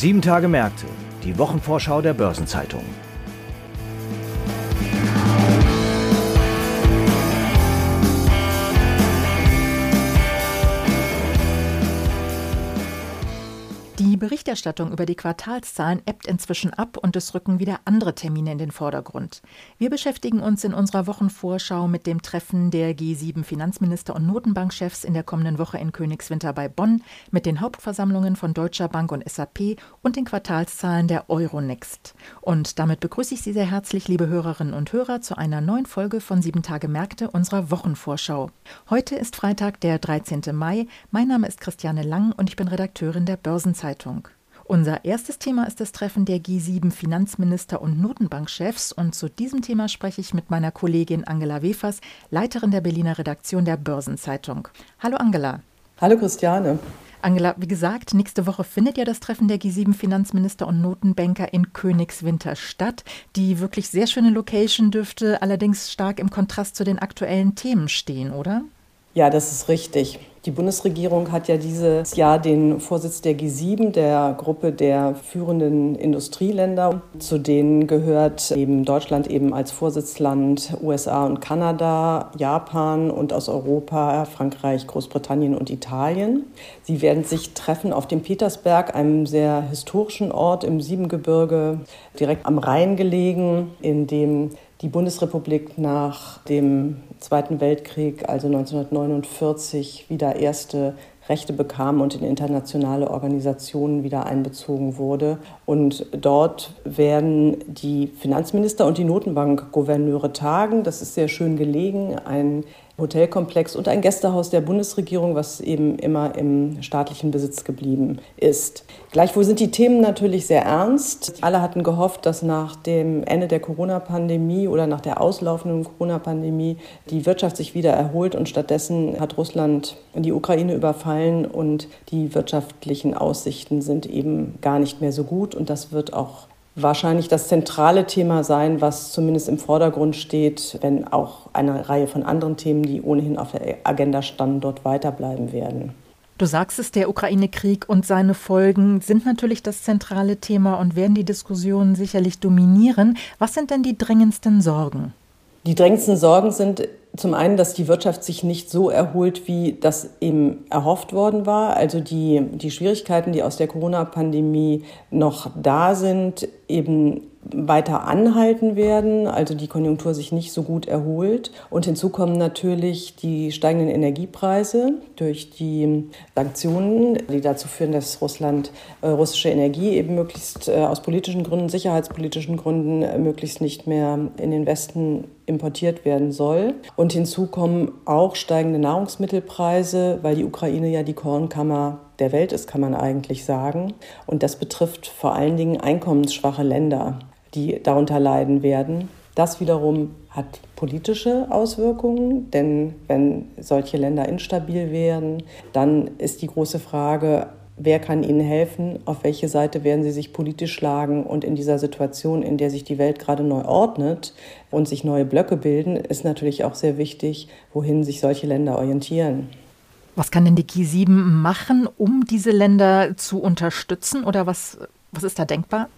Sieben Tage Märkte, die Wochenvorschau der Börsenzeitung. Berichterstattung über die Quartalszahlen ebbt inzwischen ab und es rücken wieder andere Termine in den Vordergrund. Wir beschäftigen uns in unserer Wochenvorschau mit dem Treffen der G7 Finanzminister und Notenbankchefs in der kommenden Woche in Königswinter bei Bonn, mit den Hauptversammlungen von Deutscher Bank und SAP und den Quartalszahlen der Euronext. Und damit begrüße ich Sie sehr herzlich, liebe Hörerinnen und Hörer, zu einer neuen Folge von Sieben Tage Märkte unserer Wochenvorschau. Heute ist Freitag, der 13. Mai. Mein Name ist Christiane Lang und ich bin Redakteurin der Börsenzeitung. Unser erstes Thema ist das Treffen der G7 Finanzminister und Notenbankchefs und zu diesem Thema spreche ich mit meiner Kollegin Angela Wefers, Leiterin der Berliner Redaktion der Börsenzeitung. Hallo Angela. Hallo Christiane. Angela, wie gesagt, nächste Woche findet ja das Treffen der G7 Finanzminister und Notenbanker in Königswinter statt. Die wirklich sehr schöne Location dürfte allerdings stark im Kontrast zu den aktuellen Themen stehen, oder? Ja, das ist richtig. Die Bundesregierung hat ja dieses Jahr den Vorsitz der G7, der Gruppe der führenden Industrieländer. Zu denen gehört eben Deutschland eben als Vorsitzland USA und Kanada, Japan und aus Europa Frankreich, Großbritannien und Italien. Sie werden sich treffen auf dem Petersberg, einem sehr historischen Ort im Siebengebirge, direkt am Rhein gelegen, in dem die Bundesrepublik nach dem Zweiten Weltkrieg, also 1949, wieder erste Rechte bekam und in internationale Organisationen wieder einbezogen wurde. Und dort werden die Finanzminister und die Notenbankgouverneure tagen. Das ist sehr schön gelegen. Ein Hotelkomplex und ein Gästehaus der Bundesregierung, was eben immer im staatlichen Besitz geblieben ist. Gleichwohl sind die Themen natürlich sehr ernst. Alle hatten gehofft, dass nach dem Ende der Corona-Pandemie oder nach der auslaufenden Corona-Pandemie die Wirtschaft sich wieder erholt und stattdessen hat Russland die Ukraine überfallen und die wirtschaftlichen Aussichten sind eben gar nicht mehr so gut und das wird auch wahrscheinlich das zentrale Thema sein, was zumindest im Vordergrund steht, wenn auch eine Reihe von anderen Themen, die ohnehin auf der Agenda standen, dort weiterbleiben werden. Du sagst es, der Ukraine-Krieg und seine Folgen sind natürlich das zentrale Thema und werden die Diskussionen sicherlich dominieren. Was sind denn die dringendsten Sorgen? Die drängendsten Sorgen sind zum einen, dass die Wirtschaft sich nicht so erholt, wie das eben erhofft worden war. Also die, die Schwierigkeiten, die aus der Corona-Pandemie noch da sind, eben weiter anhalten werden, also die Konjunktur sich nicht so gut erholt. Und hinzu kommen natürlich die steigenden Energiepreise durch die Sanktionen, die dazu führen, dass Russland äh, russische Energie eben möglichst äh, aus politischen Gründen, sicherheitspolitischen Gründen äh, möglichst nicht mehr in den Westen importiert werden soll. Und hinzu kommen auch steigende Nahrungsmittelpreise, weil die Ukraine ja die Kornkammer der Welt ist, kann man eigentlich sagen. Und das betrifft vor allen Dingen einkommensschwache Länder, die darunter leiden werden. Das wiederum hat politische Auswirkungen, denn wenn solche Länder instabil werden, dann ist die große Frage, wer kann ihnen helfen, auf welche Seite werden sie sich politisch schlagen. Und in dieser Situation, in der sich die Welt gerade neu ordnet und sich neue Blöcke bilden, ist natürlich auch sehr wichtig, wohin sich solche Länder orientieren. Was kann denn die G7 machen, um diese Länder zu unterstützen oder was, was ist da denkbar?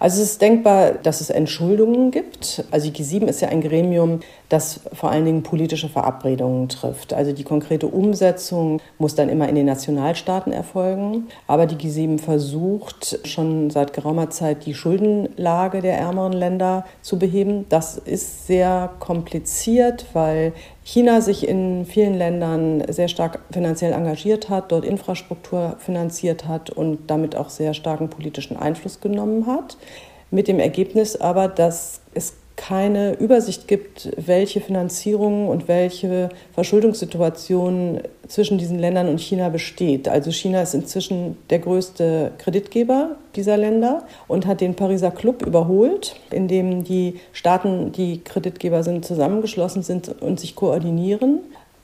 Also es ist denkbar, dass es Entschuldungen gibt. Also die G7 ist ja ein Gremium, das vor allen Dingen politische Verabredungen trifft. Also die konkrete Umsetzung muss dann immer in den Nationalstaaten erfolgen. Aber die G7 versucht schon seit geraumer Zeit die Schuldenlage der ärmeren Länder zu beheben. Das ist sehr kompliziert, weil China sich in vielen Ländern sehr stark finanziell engagiert hat, dort Infrastruktur finanziert hat und damit auch sehr starken politischen Einfluss genommen hat. Mit dem Ergebnis aber, dass es keine Übersicht gibt, welche Finanzierung und welche Verschuldungssituation zwischen diesen Ländern und China besteht. Also China ist inzwischen der größte Kreditgeber dieser Länder und hat den Pariser Club überholt, in dem die Staaten, die Kreditgeber sind, zusammengeschlossen sind und sich koordinieren.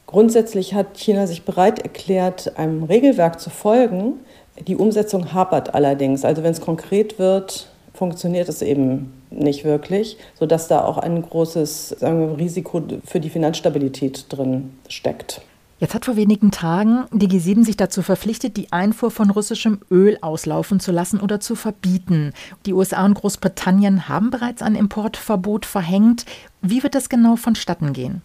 Grundsätzlich hat China sich bereit erklärt, einem Regelwerk zu folgen. Die Umsetzung hapert allerdings. Also wenn es konkret wird, funktioniert es eben nicht wirklich, sodass da auch ein großes wir, Risiko für die Finanzstabilität drin steckt. Jetzt hat vor wenigen Tagen die G7 sich dazu verpflichtet, die Einfuhr von russischem Öl auslaufen zu lassen oder zu verbieten. Die USA und Großbritannien haben bereits ein Importverbot verhängt. Wie wird das genau vonstatten gehen?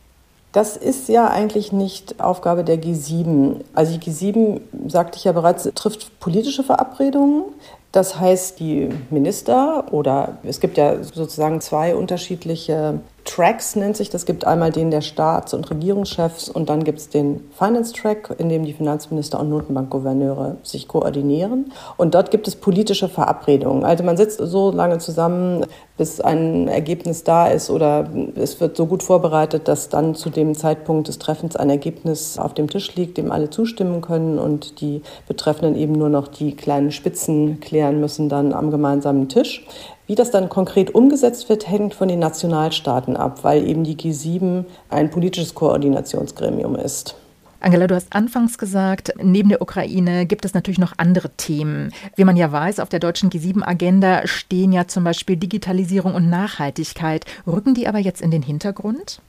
Das ist ja eigentlich nicht Aufgabe der G7. Also die G7, sagte ich ja bereits, trifft politische Verabredungen. Das heißt, die Minister oder es gibt ja sozusagen zwei unterschiedliche Tracks nennt sich das. Es gibt einmal den der Staats- und Regierungschefs und dann gibt es den Finance Track, in dem die Finanzminister und Notenbankgouverneure sich koordinieren. Und dort gibt es politische Verabredungen. Also man sitzt so lange zusammen, bis ein Ergebnis da ist oder es wird so gut vorbereitet, dass dann zu dem Zeitpunkt des Treffens ein Ergebnis auf dem Tisch liegt, dem alle zustimmen können und die Betreffenden eben nur noch die kleinen Spitzen klären müssen dann am gemeinsamen Tisch. Wie das dann konkret umgesetzt wird, hängt von den Nationalstaaten ab, weil eben die G7 ein politisches Koordinationsgremium ist. Angela, du hast anfangs gesagt, neben der Ukraine gibt es natürlich noch andere Themen. Wie man ja weiß, auf der deutschen G7-Agenda stehen ja zum Beispiel Digitalisierung und Nachhaltigkeit. Rücken die aber jetzt in den Hintergrund?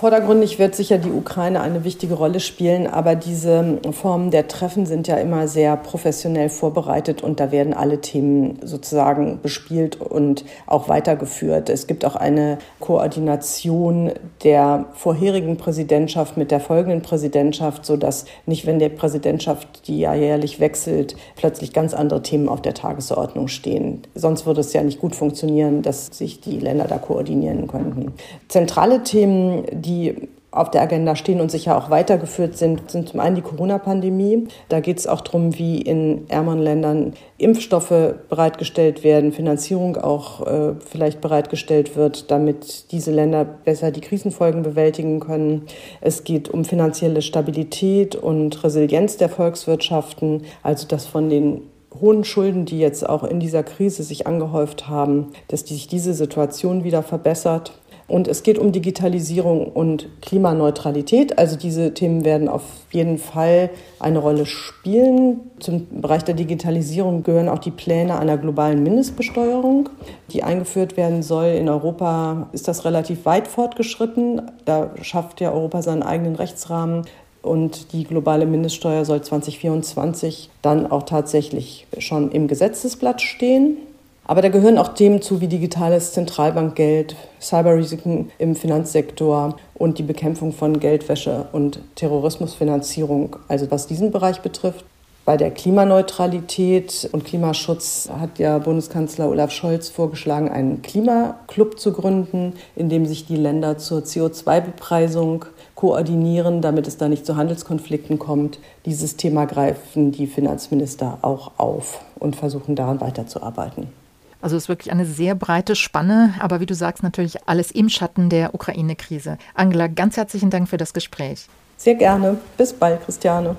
Vordergründig wird sicher die Ukraine eine wichtige Rolle spielen, aber diese Formen der Treffen sind ja immer sehr professionell vorbereitet und da werden alle Themen sozusagen bespielt und auch weitergeführt. Es gibt auch eine Koordination der vorherigen Präsidentschaft mit der folgenden Präsidentschaft, sodass nicht, wenn der Präsidentschaft, die ja jährlich wechselt, plötzlich ganz andere Themen auf der Tagesordnung stehen. Sonst würde es ja nicht gut funktionieren, dass sich die Länder da koordinieren könnten. Zentrale Themen, die die auf der Agenda stehen und sicher auch weitergeführt sind, sind zum einen die Corona-Pandemie. Da geht es auch darum, wie in ärmeren Ländern Impfstoffe bereitgestellt werden, Finanzierung auch äh, vielleicht bereitgestellt wird, damit diese Länder besser die Krisenfolgen bewältigen können. Es geht um finanzielle Stabilität und Resilienz der Volkswirtschaften, also dass von den hohen Schulden, die jetzt auch in dieser Krise sich angehäuft haben, dass sich diese Situation wieder verbessert. Und es geht um Digitalisierung und Klimaneutralität. Also diese Themen werden auf jeden Fall eine Rolle spielen. Zum Bereich der Digitalisierung gehören auch die Pläne einer globalen Mindestbesteuerung, die eingeführt werden soll. In Europa ist das relativ weit fortgeschritten. Da schafft ja Europa seinen eigenen Rechtsrahmen. Und die globale Mindeststeuer soll 2024 dann auch tatsächlich schon im Gesetzesblatt stehen. Aber da gehören auch Themen zu wie digitales Zentralbankgeld, Cyberrisiken im Finanzsektor und die Bekämpfung von Geldwäsche und Terrorismusfinanzierung. Also was diesen Bereich betrifft. Bei der Klimaneutralität und Klimaschutz hat ja Bundeskanzler Olaf Scholz vorgeschlagen, einen Klimaclub zu gründen, in dem sich die Länder zur CO2-Bepreisung koordinieren, damit es da nicht zu Handelskonflikten kommt. Dieses Thema greifen die Finanzminister auch auf und versuchen daran weiterzuarbeiten. Also es ist wirklich eine sehr breite Spanne, aber wie du sagst, natürlich alles im Schatten der Ukraine-Krise. Angela, ganz herzlichen Dank für das Gespräch. Sehr gerne. Bis bald, Christiane.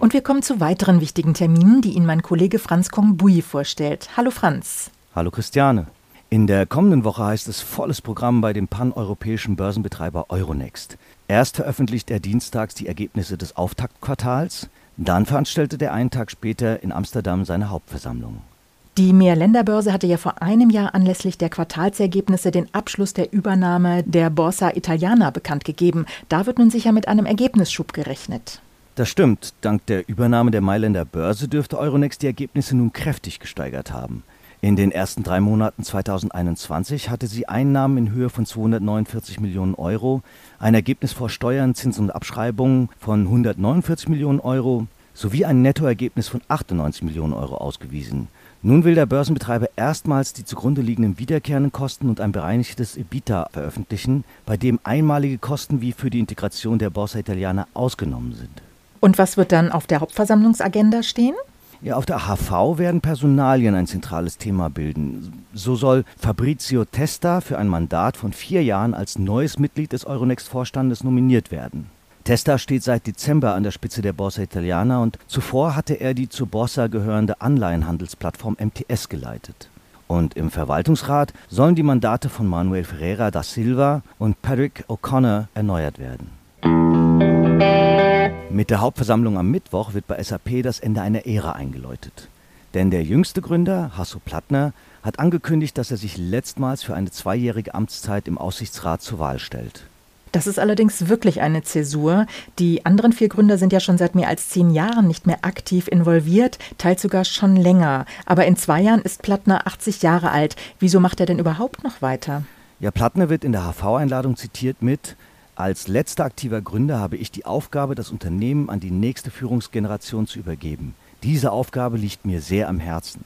Und wir kommen zu weiteren wichtigen Terminen, die Ihnen mein Kollege Franz Kongbui vorstellt. Hallo Franz. Hallo Christiane. In der kommenden Woche heißt es volles Programm bei dem paneuropäischen Börsenbetreiber Euronext. Erst veröffentlicht er dienstags die Ergebnisse des Auftaktquartals, dann veranstaltet er einen Tag später in Amsterdam seine Hauptversammlung. Die Mehrländerbörse hatte ja vor einem Jahr anlässlich der Quartalsergebnisse den Abschluss der Übernahme der Borsa Italiana bekannt gegeben. Da wird nun sicher mit einem Ergebnisschub gerechnet. Das stimmt. Dank der Übernahme der Mailänder Börse dürfte Euronext die Ergebnisse nun kräftig gesteigert haben. In den ersten drei Monaten 2021 hatte sie Einnahmen in Höhe von 249 Millionen Euro, ein Ergebnis vor Steuern, Zinsen und Abschreibungen von 149 Millionen Euro sowie ein Nettoergebnis von 98 Millionen Euro ausgewiesen. Nun will der Börsenbetreiber erstmals die zugrunde liegenden wiederkehrenden Kosten und ein bereinigtes EBITDA veröffentlichen, bei dem einmalige Kosten wie für die Integration der Borsa Italiana ausgenommen sind. Und was wird dann auf der Hauptversammlungsagenda stehen? Ja, auf der HV werden Personalien ein zentrales Thema bilden. So soll Fabrizio Testa für ein Mandat von vier Jahren als neues Mitglied des Euronext-Vorstandes nominiert werden. Testa steht seit Dezember an der Spitze der Borsa Italiana und zuvor hatte er die zur Borsa gehörende Anleihenhandelsplattform MTS geleitet. Und im Verwaltungsrat sollen die Mandate von Manuel Ferreira da Silva und Patrick O'Connor erneuert werden. Mit der Hauptversammlung am Mittwoch wird bei SAP das Ende einer Ära eingeläutet. Denn der jüngste Gründer, Hasso Plattner, hat angekündigt, dass er sich letztmals für eine zweijährige Amtszeit im Aussichtsrat zur Wahl stellt. Das ist allerdings wirklich eine Zäsur. Die anderen vier Gründer sind ja schon seit mehr als zehn Jahren nicht mehr aktiv involviert, teils sogar schon länger. Aber in zwei Jahren ist Plattner 80 Jahre alt. Wieso macht er denn überhaupt noch weiter? Ja, Plattner wird in der HV-Einladung zitiert mit als letzter aktiver Gründer habe ich die Aufgabe, das Unternehmen an die nächste Führungsgeneration zu übergeben. Diese Aufgabe liegt mir sehr am Herzen.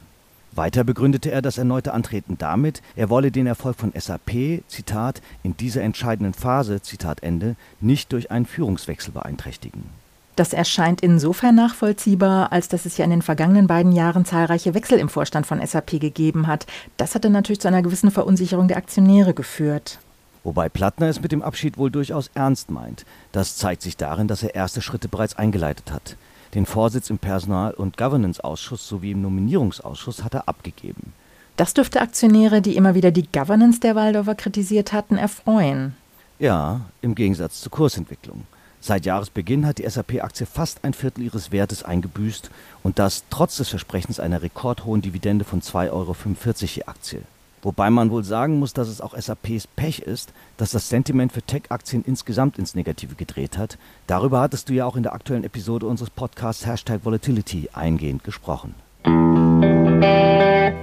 Weiter begründete er das erneute Antreten damit, er wolle den Erfolg von SAP, Zitat, in dieser entscheidenden Phase, Zitat Ende, nicht durch einen Führungswechsel beeinträchtigen. Das erscheint insofern nachvollziehbar, als dass es ja in den vergangenen beiden Jahren zahlreiche Wechsel im Vorstand von SAP gegeben hat. Das hatte natürlich zu einer gewissen Verunsicherung der Aktionäre geführt. Wobei Plattner es mit dem Abschied wohl durchaus ernst meint. Das zeigt sich darin, dass er erste Schritte bereits eingeleitet hat. Den Vorsitz im Personal- und Governance-Ausschuss sowie im Nominierungsausschuss hat er abgegeben. Das dürfte Aktionäre, die immer wieder die Governance der Waldorfer kritisiert hatten, erfreuen. Ja, im Gegensatz zur Kursentwicklung. Seit Jahresbeginn hat die SAP-Aktie fast ein Viertel ihres Wertes eingebüßt und das trotz des Versprechens einer rekordhohen Dividende von 2,45 Euro je Aktie. Wobei man wohl sagen muss, dass es auch SAPs Pech ist, dass das Sentiment für Tech-Aktien insgesamt ins Negative gedreht hat. Darüber hattest du ja auch in der aktuellen Episode unseres Podcasts Hashtag Volatility eingehend gesprochen.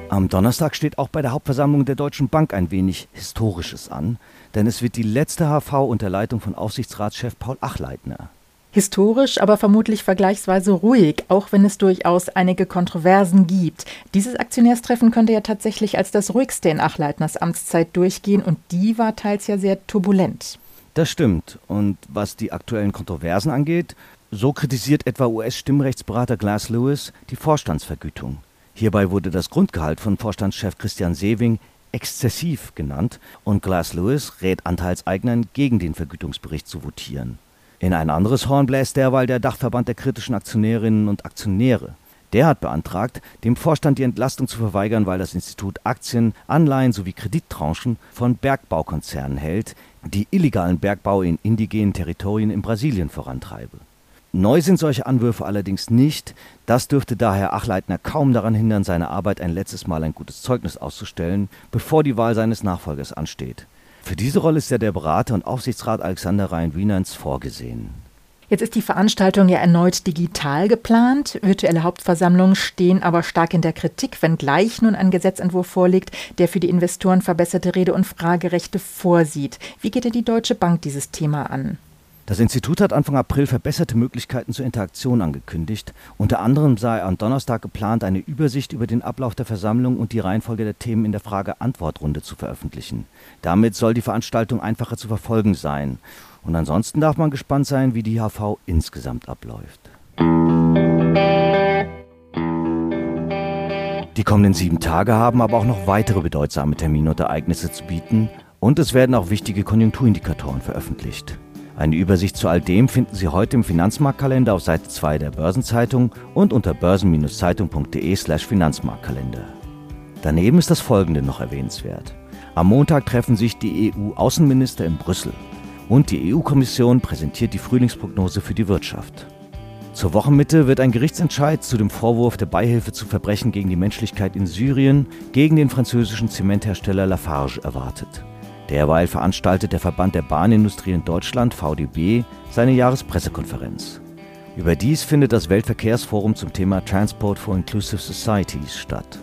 Am Donnerstag steht auch bei der Hauptversammlung der Deutschen Bank ein wenig Historisches an, denn es wird die letzte HV unter Leitung von Aufsichtsratschef Paul Achleitner. Historisch, aber vermutlich vergleichsweise ruhig, auch wenn es durchaus einige Kontroversen gibt. Dieses Aktionärstreffen könnte ja tatsächlich als das ruhigste in Achleitners Amtszeit durchgehen und die war teils ja sehr turbulent. Das stimmt. Und was die aktuellen Kontroversen angeht, so kritisiert etwa US-Stimmrechtsberater Glass Lewis die Vorstandsvergütung. Hierbei wurde das Grundgehalt von Vorstandschef Christian Sewing exzessiv genannt und Glass Lewis rät Anteilseignern gegen den Vergütungsbericht zu votieren. In ein anderes Horn bläst derweil der Dachverband der kritischen Aktionärinnen und Aktionäre. Der hat beantragt, dem Vorstand die Entlastung zu verweigern, weil das Institut Aktien, Anleihen sowie Kredittranchen von Bergbaukonzernen hält, die illegalen Bergbau in indigenen Territorien in Brasilien vorantreibe. Neu sind solche Anwürfe allerdings nicht. Das dürfte daher Achleitner kaum daran hindern, seine Arbeit ein letztes Mal ein gutes Zeugnis auszustellen, bevor die Wahl seines Nachfolgers ansteht. Für diese Rolle ist ja der Berater und Aufsichtsrat Alexander Rhein-Wienans vorgesehen. Jetzt ist die Veranstaltung ja erneut digital geplant. Virtuelle Hauptversammlungen stehen aber stark in der Kritik, wenngleich nun ein Gesetzentwurf vorliegt, der für die Investoren verbesserte Rede- und Fragerechte vorsieht. Wie geht denn die Deutsche Bank dieses Thema an? Das Institut hat Anfang April verbesserte Möglichkeiten zur Interaktion angekündigt. Unter anderem sei am Donnerstag geplant, eine Übersicht über den Ablauf der Versammlung und die Reihenfolge der Themen in der Frage-Antwort-Runde zu veröffentlichen. Damit soll die Veranstaltung einfacher zu verfolgen sein. Und ansonsten darf man gespannt sein, wie die HV insgesamt abläuft. Die kommenden sieben Tage haben aber auch noch weitere bedeutsame Termine und Ereignisse zu bieten und es werden auch wichtige Konjunkturindikatoren veröffentlicht. Eine Übersicht zu all dem finden Sie heute im Finanzmarktkalender auf Seite 2 der Börsenzeitung und unter börsen-zeitung.de/slash Finanzmarktkalender. Daneben ist das folgende noch erwähnenswert. Am Montag treffen sich die EU-Außenminister in Brüssel und die EU-Kommission präsentiert die Frühlingsprognose für die Wirtschaft. Zur Wochenmitte wird ein Gerichtsentscheid zu dem Vorwurf der Beihilfe zu Verbrechen gegen die Menschlichkeit in Syrien gegen den französischen Zementhersteller Lafarge erwartet. Derweil veranstaltet der Verband der Bahnindustrie in Deutschland VDB seine Jahrespressekonferenz. Überdies findet das Weltverkehrsforum zum Thema Transport for Inclusive Societies statt.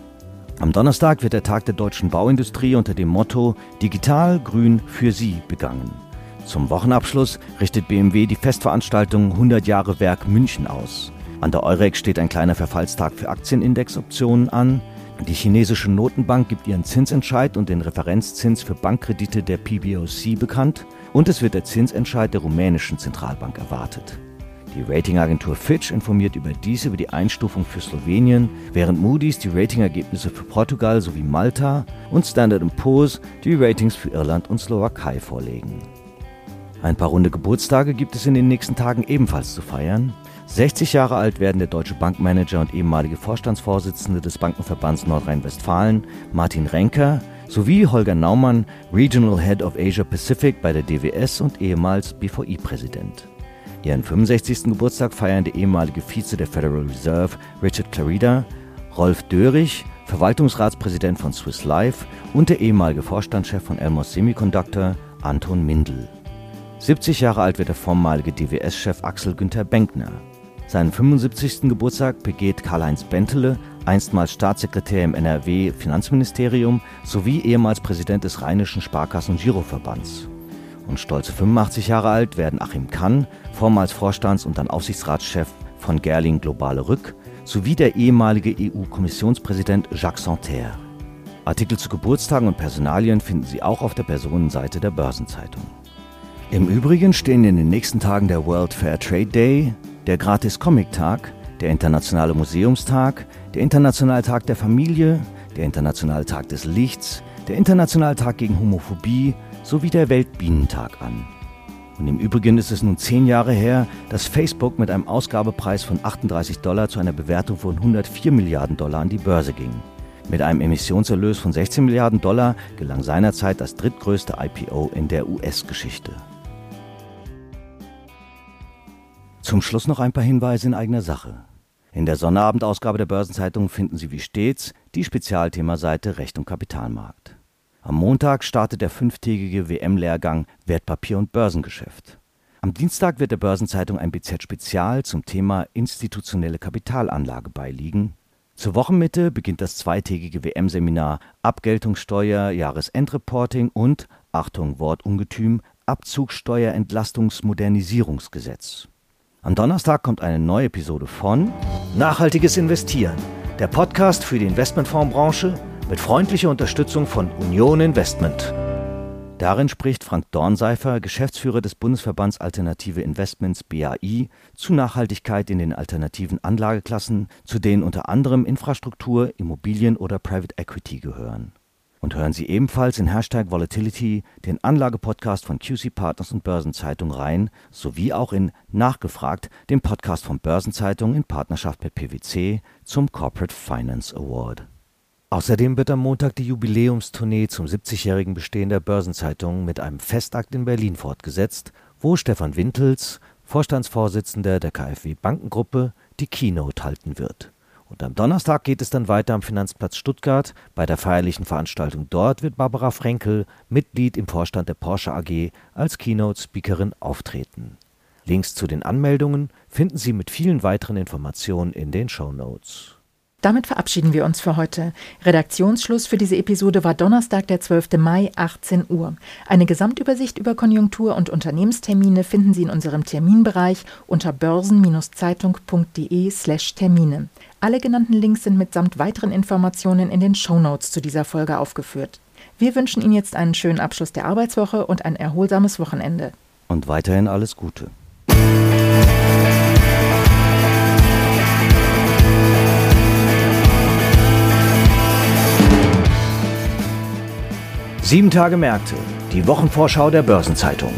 Am Donnerstag wird der Tag der deutschen Bauindustrie unter dem Motto Digital Grün für Sie begangen. Zum Wochenabschluss richtet BMW die Festveranstaltung 100 Jahre Werk München aus. An der Eurex steht ein kleiner Verfallstag für Aktienindexoptionen an. Die chinesische Notenbank gibt ihren Zinsentscheid und den Referenzzins für Bankkredite der PBOC bekannt und es wird der Zinsentscheid der rumänischen Zentralbank erwartet. Die Ratingagentur Fitch informiert überdies über die Einstufung für Slowenien, während Moody's die Ratingergebnisse für Portugal sowie Malta und Standard Poor's die Ratings für Irland und Slowakei vorlegen. Ein paar runde Geburtstage gibt es in den nächsten Tagen ebenfalls zu feiern. 60 Jahre alt werden der deutsche Bankmanager und ehemalige Vorstandsvorsitzende des Bankenverbands Nordrhein-Westfalen Martin Renker sowie Holger Naumann, Regional Head of Asia Pacific bei der DWS und ehemals BVI-Präsident. Ihren 65. Geburtstag feiern der ehemalige Vize der Federal Reserve Richard Clarida, Rolf Dörrich, Verwaltungsratspräsident von Swiss Life und der ehemalige Vorstandschef von Elmos Semiconductor Anton Mindl. 70 Jahre alt wird der vormalige DWS-Chef Axel Günther Benkner. Seinen 75. Geburtstag begeht Karl-Heinz Bentele, einstmals Staatssekretär im NRW-Finanzministerium sowie ehemals Präsident des Rheinischen Sparkassen- und Giroverbands. Und stolze 85 Jahre alt werden Achim Kann, vormals Vorstands- und dann Aufsichtsratschef von Gerling Globale Rück, sowie der ehemalige EU-Kommissionspräsident Jacques Santerre. Artikel zu Geburtstagen und Personalien finden Sie auch auf der Personenseite der Börsenzeitung. Im Übrigen stehen in den nächsten Tagen der World Fair Trade Day, der Gratis Comic Tag, der Internationale Museumstag, der Internationale Tag der Familie, der Internationale Tag des Lichts, der Internationale Tag gegen Homophobie sowie der Weltbienentag an. Und im Übrigen ist es nun zehn Jahre her, dass Facebook mit einem Ausgabepreis von 38 Dollar zu einer Bewertung von 104 Milliarden Dollar an die Börse ging. Mit einem Emissionserlös von 16 Milliarden Dollar gelang seinerzeit das drittgrößte IPO in der US-Geschichte. Zum Schluss noch ein paar Hinweise in eigener Sache. In der Sonnterabendausgabe der Börsenzeitung finden Sie wie stets die Spezialthemaseite Recht und Kapitalmarkt. Am Montag startet der fünftägige WM-Lehrgang Wertpapier und Börsengeschäft. Am Dienstag wird der Börsenzeitung ein BZ-Spezial zum Thema institutionelle Kapitalanlage beiliegen. Zur Wochenmitte beginnt das zweitägige WM-Seminar Abgeltungssteuer, Jahresendreporting und, Achtung Wortungetüm, Abzugsteuerentlastungsmodernisierungsgesetz. Am Donnerstag kommt eine neue Episode von Nachhaltiges Investieren, der Podcast für die Investmentfondsbranche mit freundlicher Unterstützung von Union Investment. Darin spricht Frank Dornseifer, Geschäftsführer des Bundesverbands Alternative Investments BAI, zu Nachhaltigkeit in den alternativen Anlageklassen, zu denen unter anderem Infrastruktur, Immobilien oder Private Equity gehören und hören Sie ebenfalls in Hashtag Volatility den Anlagepodcast von QC Partners und Börsenzeitung rein, sowie auch in Nachgefragt, dem Podcast von Börsenzeitung in Partnerschaft mit PwC zum Corporate Finance Award. Außerdem wird am Montag die Jubiläumstournee zum 70-jährigen Bestehen der Börsenzeitung mit einem Festakt in Berlin fortgesetzt, wo Stefan Wintels, Vorstandsvorsitzender der KfW Bankengruppe, die Keynote halten wird. Und am Donnerstag geht es dann weiter am Finanzplatz Stuttgart. Bei der feierlichen Veranstaltung dort wird Barbara Frenkel, Mitglied im Vorstand der Porsche AG, als Keynote-Speakerin auftreten. Links zu den Anmeldungen finden Sie mit vielen weiteren Informationen in den Show Notes. Damit verabschieden wir uns für heute. Redaktionsschluss für diese Episode war Donnerstag, der 12. Mai, 18 Uhr. Eine Gesamtübersicht über Konjunktur- und Unternehmenstermine finden Sie in unserem Terminbereich unter börsen-zeitung.de/termine. Alle genannten Links sind mitsamt weiteren Informationen in den Show Notes zu dieser Folge aufgeführt. Wir wünschen Ihnen jetzt einen schönen Abschluss der Arbeitswoche und ein erholsames Wochenende. Und weiterhin alles Gute. Sieben Tage Märkte, die Wochenvorschau der Börsenzeitung.